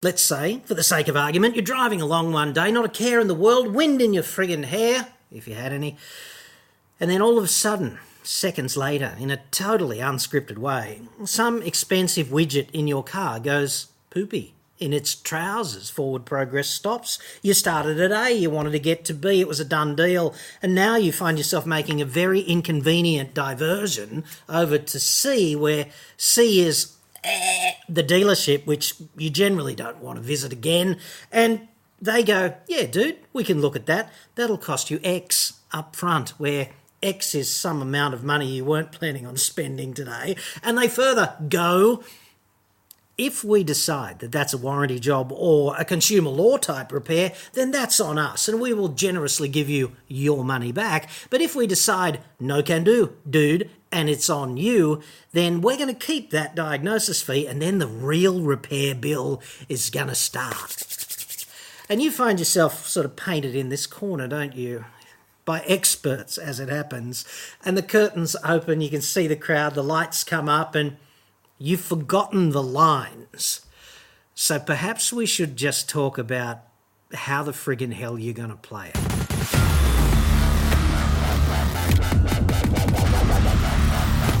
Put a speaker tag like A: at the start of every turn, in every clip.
A: Let's say, for the sake of argument, you're driving along one day, not a care in the world, wind in your friggin' hair, if you had any, and then all of a sudden, seconds later, in a totally unscripted way, some expensive widget in your car goes poopy in its trousers. Forward progress stops. You started at A, you wanted to get to B, it was a done deal, and now you find yourself making a very inconvenient diversion over to C, where C is eh, the dealership, which you generally don't want to visit again, and they go, Yeah, dude, we can look at that. That'll cost you X up front, where X is some amount of money you weren't planning on spending today. And they further go, if we decide that that's a warranty job or a consumer law type repair, then that's on us and we will generously give you your money back. But if we decide no can do, dude, and it's on you, then we're going to keep that diagnosis fee and then the real repair bill is going to start. And you find yourself sort of painted in this corner, don't you? By experts, as it happens. And the curtains open, you can see the crowd, the lights come up, and You've forgotten the lines. So perhaps we should just talk about how the friggin' hell you're going to play it.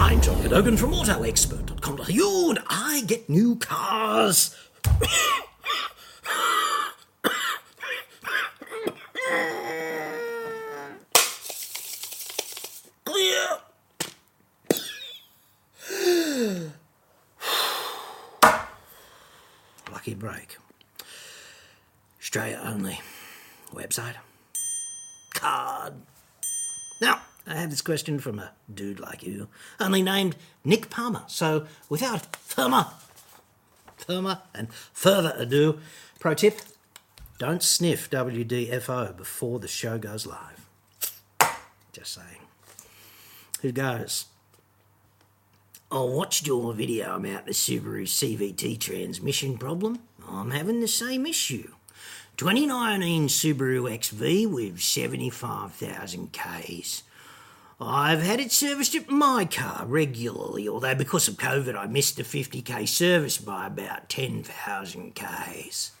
A: I'm John Cadogan from AutoExpert.com.au and I get new cars. Clear. Lucky break. Australia only. Website. Card. Now, I have this question from a dude like you, only named Nick Palmer. So, without further, further and further ado, pro tip: don't sniff WD-40 before the show goes live. Just saying. Who goes? I watched your video about the Subaru CVT transmission problem. I'm having the same issue. 2019 Subaru XV with 75,000 Ks. I've had it serviced at my car regularly, although because of COVID I missed the 50k service by about 10,000 Ks.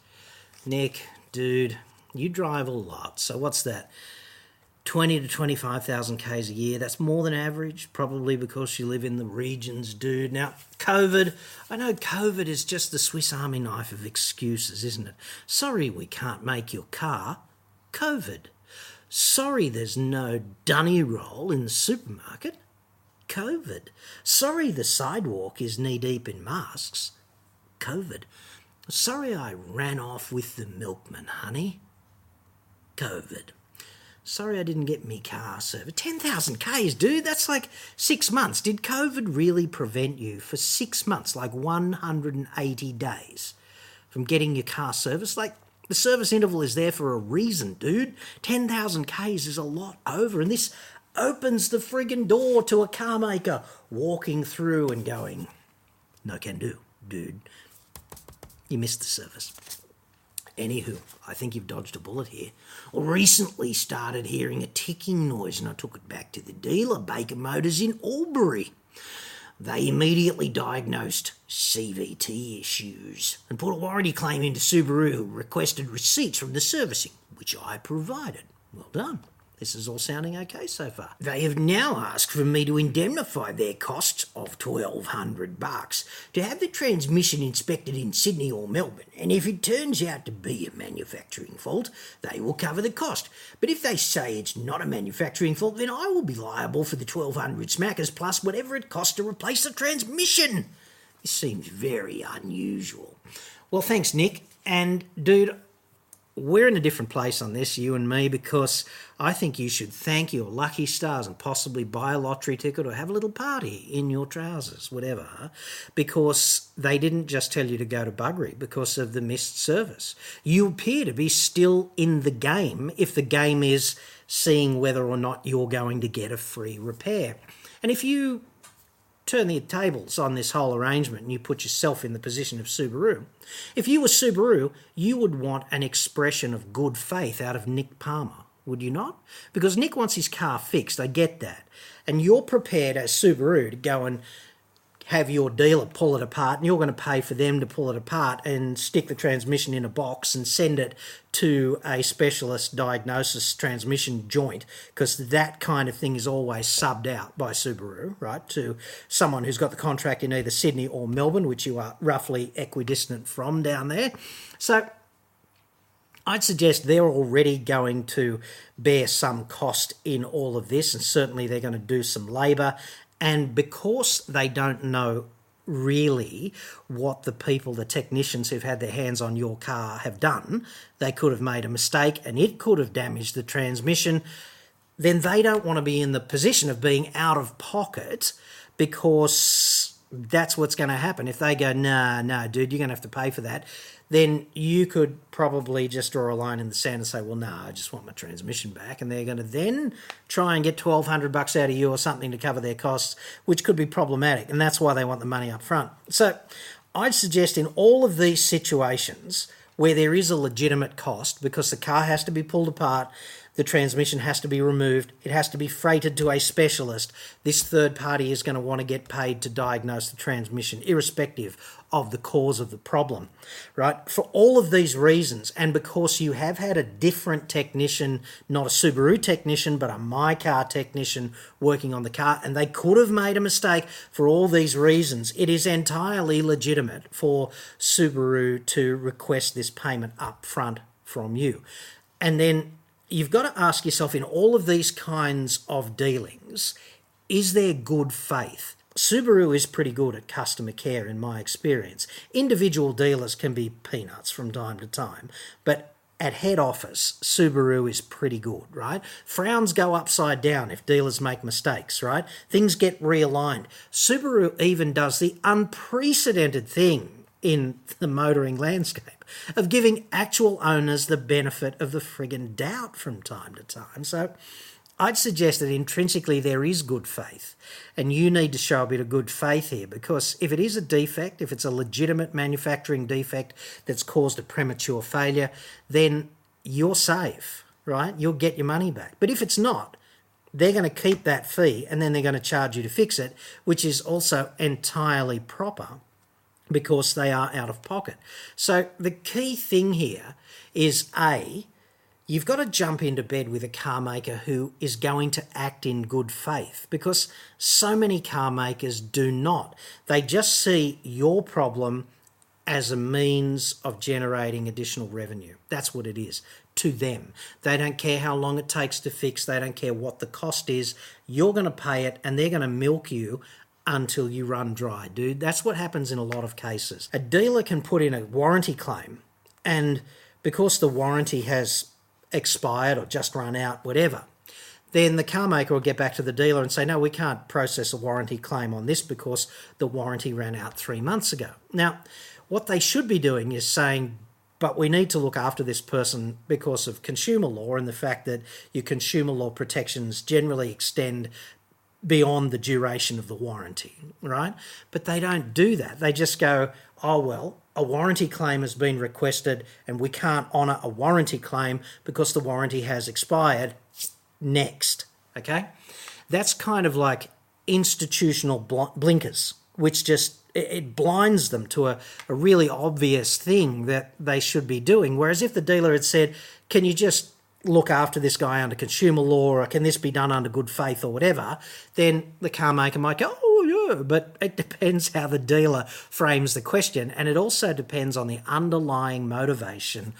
A: Nick, dude, you drive a lot, so what's that? 20 to 25,000 Ks a year. That's more than average, probably because you live in the regions, dude. Now, COVID, I know COVID is just the Swiss Army knife of excuses, isn't it? Sorry we can't make your car. COVID. Sorry there's no dunny roll in the supermarket. COVID. Sorry the sidewalk is knee deep in masks. COVID. Sorry I ran off with the milkman, honey. COVID. Sorry I didn't get me car service. 10,000 Ks, dude, that's like six months. Did COVID really prevent you for six months, like 180 days, from getting your car service? Like, the service interval is there for a reason, dude. 10,000 Ks is a lot over, and this opens the friggin' door to a car maker walking through and going, No can do, dude. You missed the service. Anywho, I think you've dodged a bullet here. I recently started hearing a ticking noise and I took it back to the dealer, Baker Motors in Albury. They immediately diagnosed CVT issues and put a warranty claim into Subaru, who requested receipts from the servicing, which I provided. Well done. This is all sounding okay so far. They have now asked for me to indemnify their costs of 1200 bucks to have the transmission inspected in Sydney or Melbourne, and if it turns out to be a manufacturing fault, they will cover the cost. But if they say it's not a manufacturing fault, then I will be liable for the 1200 smackers plus whatever it costs to replace the transmission. This seems very unusual. Well, thanks, Nick. And, dude, we're in a different place on this, you and me, because I think you should thank your lucky stars and possibly buy a lottery ticket or have a little party in your trousers, whatever, because they didn't just tell you to go to Buggery because of the missed service. You appear to be still in the game if the game is seeing whether or not you're going to get a free repair. And if you turn the tables on this whole arrangement and you put yourself in the position of Subaru. If you were Subaru, you would want an expression of good faith out of Nick Palmer, would you not? Because Nick wants his car fixed, I get that. And you're prepared as Subaru to go and have your dealer pull it apart and you're going to pay for them to pull it apart and stick the transmission in a box and send it to a specialist diagnosis transmission joint because that kind of thing is always subbed out by Subaru, right, to someone who's got the contract in either Sydney or Melbourne, which you are roughly equidistant from down there. So I'd suggest they're already going to bear some cost in all of this, and certainly they're going to do some labour. And because they don't know really what the people, the technicians who've had their hands on your car have done, they could have made a mistake and it could have damaged the transmission. Then they don't want to be in the position of being out of pocket because that's what's going to happen. If they go, nah, nah, dude, you're going to have to pay for that then you could probably just draw a line in the sand and say, well, no, I just want my transmission back. And they're going to then try and get 1200 bucks out of you or something to cover their costs, which could be problematic. And that's why they want the money up front. So I'd suggest in all of these situations where there is a legitimate cost because the car has to be pulled apart, the transmission has to be removed, it has to be freighted to a specialist. This third party is going to want to get paid to diagnose the transmission, irrespective of the cause of the problem, right? For all of these reasons, and because you have had a different technician, not a Subaru technician, but a My Car technician working on the car, and they could have made a mistake for all these reasons, it is entirely legitimate for Subaru to request this payment up front from you. And then you've got to ask yourself in all of these kinds of dealings is there good faith? Subaru is pretty good at customer care in my experience. Individual dealers can be peanuts from time to time, but at head office, Subaru is pretty good, right? Frowns go upside down if dealers make mistakes, right? Things get realigned. Subaru even does the unprecedented thing in the motoring landscape of giving actual owners the benefit of the friggin' doubt from time to time. So I'd suggest that intrinsically there is good faith, and you need to show a bit of good faith here because if it is a defect, if it's a legitimate manufacturing defect that's caused a premature failure, then you're safe, right? You'll get your money back. But if it's not, they're going to keep that fee and then they're going to charge you to fix it, which is also entirely proper because they are out of pocket. So the key thing here is A, you've got to jump into bed with a car maker who is going to act in good faith because so many car makers do not. They just see your problem as a means of generating additional revenue. That's what it is to them. They don't care how long it takes to fix, they don't care what the cost is. You're going to pay it and they're going to milk you until you run dry, dude. That's what happens in a lot of cases. A dealer can put in a warranty claim, and because the warranty has expired or just run out, whatever, then the car maker will get back to the dealer and say, No, we can't process a warranty claim on this because the warranty ran out three months ago. Now, what they should be doing is saying, but we need to look after this person because of consumer law and the fact that your consumer law protections generally extend beyond the duration of the warranty, right? But they don't do that. They just go, oh, well, a warranty claim has been requested and we can't honour a warranty claim because the warranty has expired. Next, okay? That's kind of like institutional bl- blinkers, which just it blinds them to a, a really obvious thing that they should be doing. Whereas if the dealer had said, Can you just look after this guy under consumer law or can this be done under good faith or whatever, then the car maker might go, oh, yeah, but it depends how the dealer frames the question. And it also depends on the underlying motivation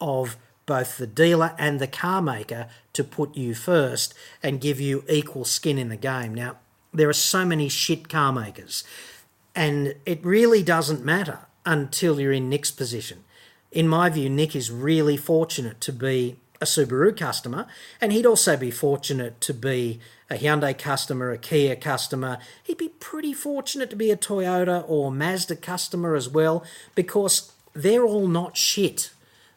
A: of both the dealer and the car maker to put you first and give you equal skin in the game. Now, there are so many shit car makers, and it really doesn't matter until you're in Nick's position. In my view, Nick is really fortunate to be a Subaru customer, and he'd also be fortunate to be a Hyundai customer, a Kia customer. He'd be pretty fortunate to be a Toyota or Mazda customer as well, because they're all not shit.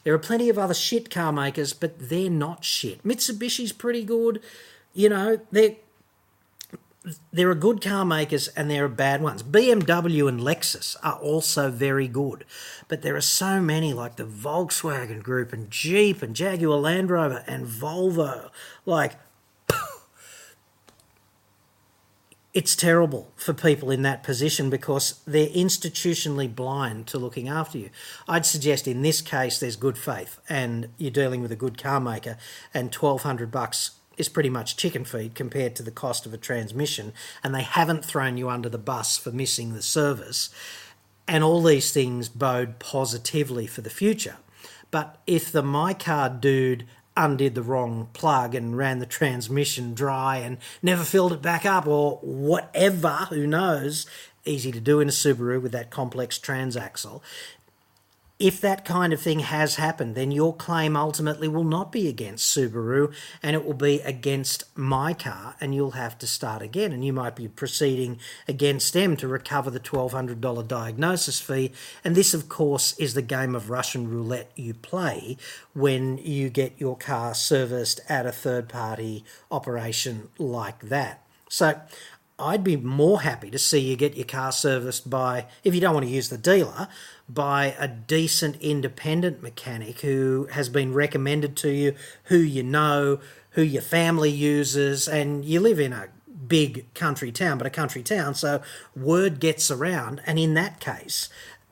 A: There are plenty of other shit car makers, but they're not shit. Mitsubishi's pretty good. You know, they're there are good car makers and there are bad ones. BMW and Lexus are also very good, but there are so many like the Volkswagen Group and Jeep and Jaguar Land Rover and Volvo. Like, it's terrible for people in that position because they're institutionally blind to looking after you. I'd suggest in this case there's good faith and you're dealing with a good car maker and 1200 bucks is pretty much chicken feed compared to the cost of a transmission and they haven't thrown you under the bus for missing the service and all these things bode positively for the future. But if the my car dude undid the wrong plug and ran the transmission dry and never filled it back up or whatever, who knows, easy to do in a Subaru with that complex transaxle if that kind of thing has happened, then your claim ultimately will not be against Subaru and it will be against my car, and you'll have to start again. And you might be proceeding against them to recover the $1,200 diagnosis fee. And this, of course, is the game of Russian roulette you play when you get your car serviced at a third party operation like that. So I'd be more happy to see you get your car serviced by, if you don't want to use the dealer, by a decent independent mechanic who has been recommended to you, who you know, who your family uses, and you live in a big country town, but a country town, so word gets around. And in that case,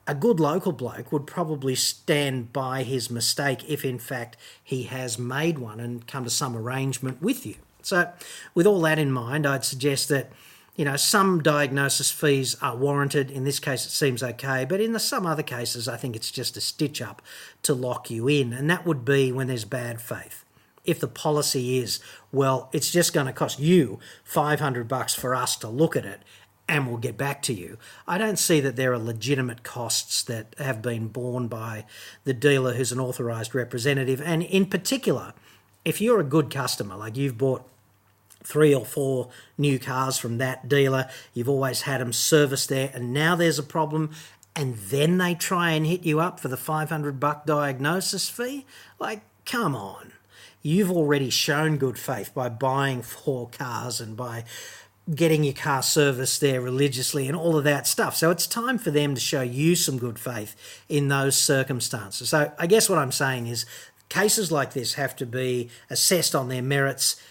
A: a good local bloke would probably stand by his mistake if, in fact, he has made one and come to some arrangement with you. So, with all that in mind, I'd suggest that you know, some diagnosis fees are warranted. In this case, it seems okay, but in the, some other cases, I think it's just a stitch up to lock you in, and that would be when there's bad faith. If the policy is, well, it's just going to cost you 500 bucks for us to look at it and we'll get back to you. I don't see that there are legitimate costs that have been borne by the dealer who's an authorised representative. And in particular, if you're a good customer, like you've bought three or four new cars from that dealer. You've always had them serviced there, and now there's a problem, and then they try and hit you up for the 500 buck diagnosis fee? Like, come on. You've already shown good faith by buying four cars and by getting your car serviced there religiously and all of that stuff. So it's time for them to show you some good faith in those circumstances. So I guess what I'm saying is cases like this have to be assessed on their merits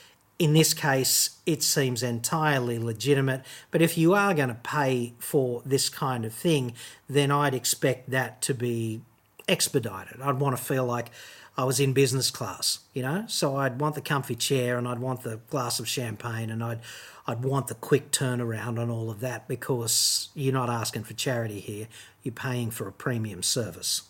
A: in this case, it seems entirely legitimate. But if you are going to pay for this kind of thing, then I'd expect that to be expedited. I'd want to feel like I was in business class, you know? So I'd want the comfy chair and I'd want the glass of champagne and I'd I'd want the quick turnaround on all of that because you're not asking for charity here. You're paying for a premium service.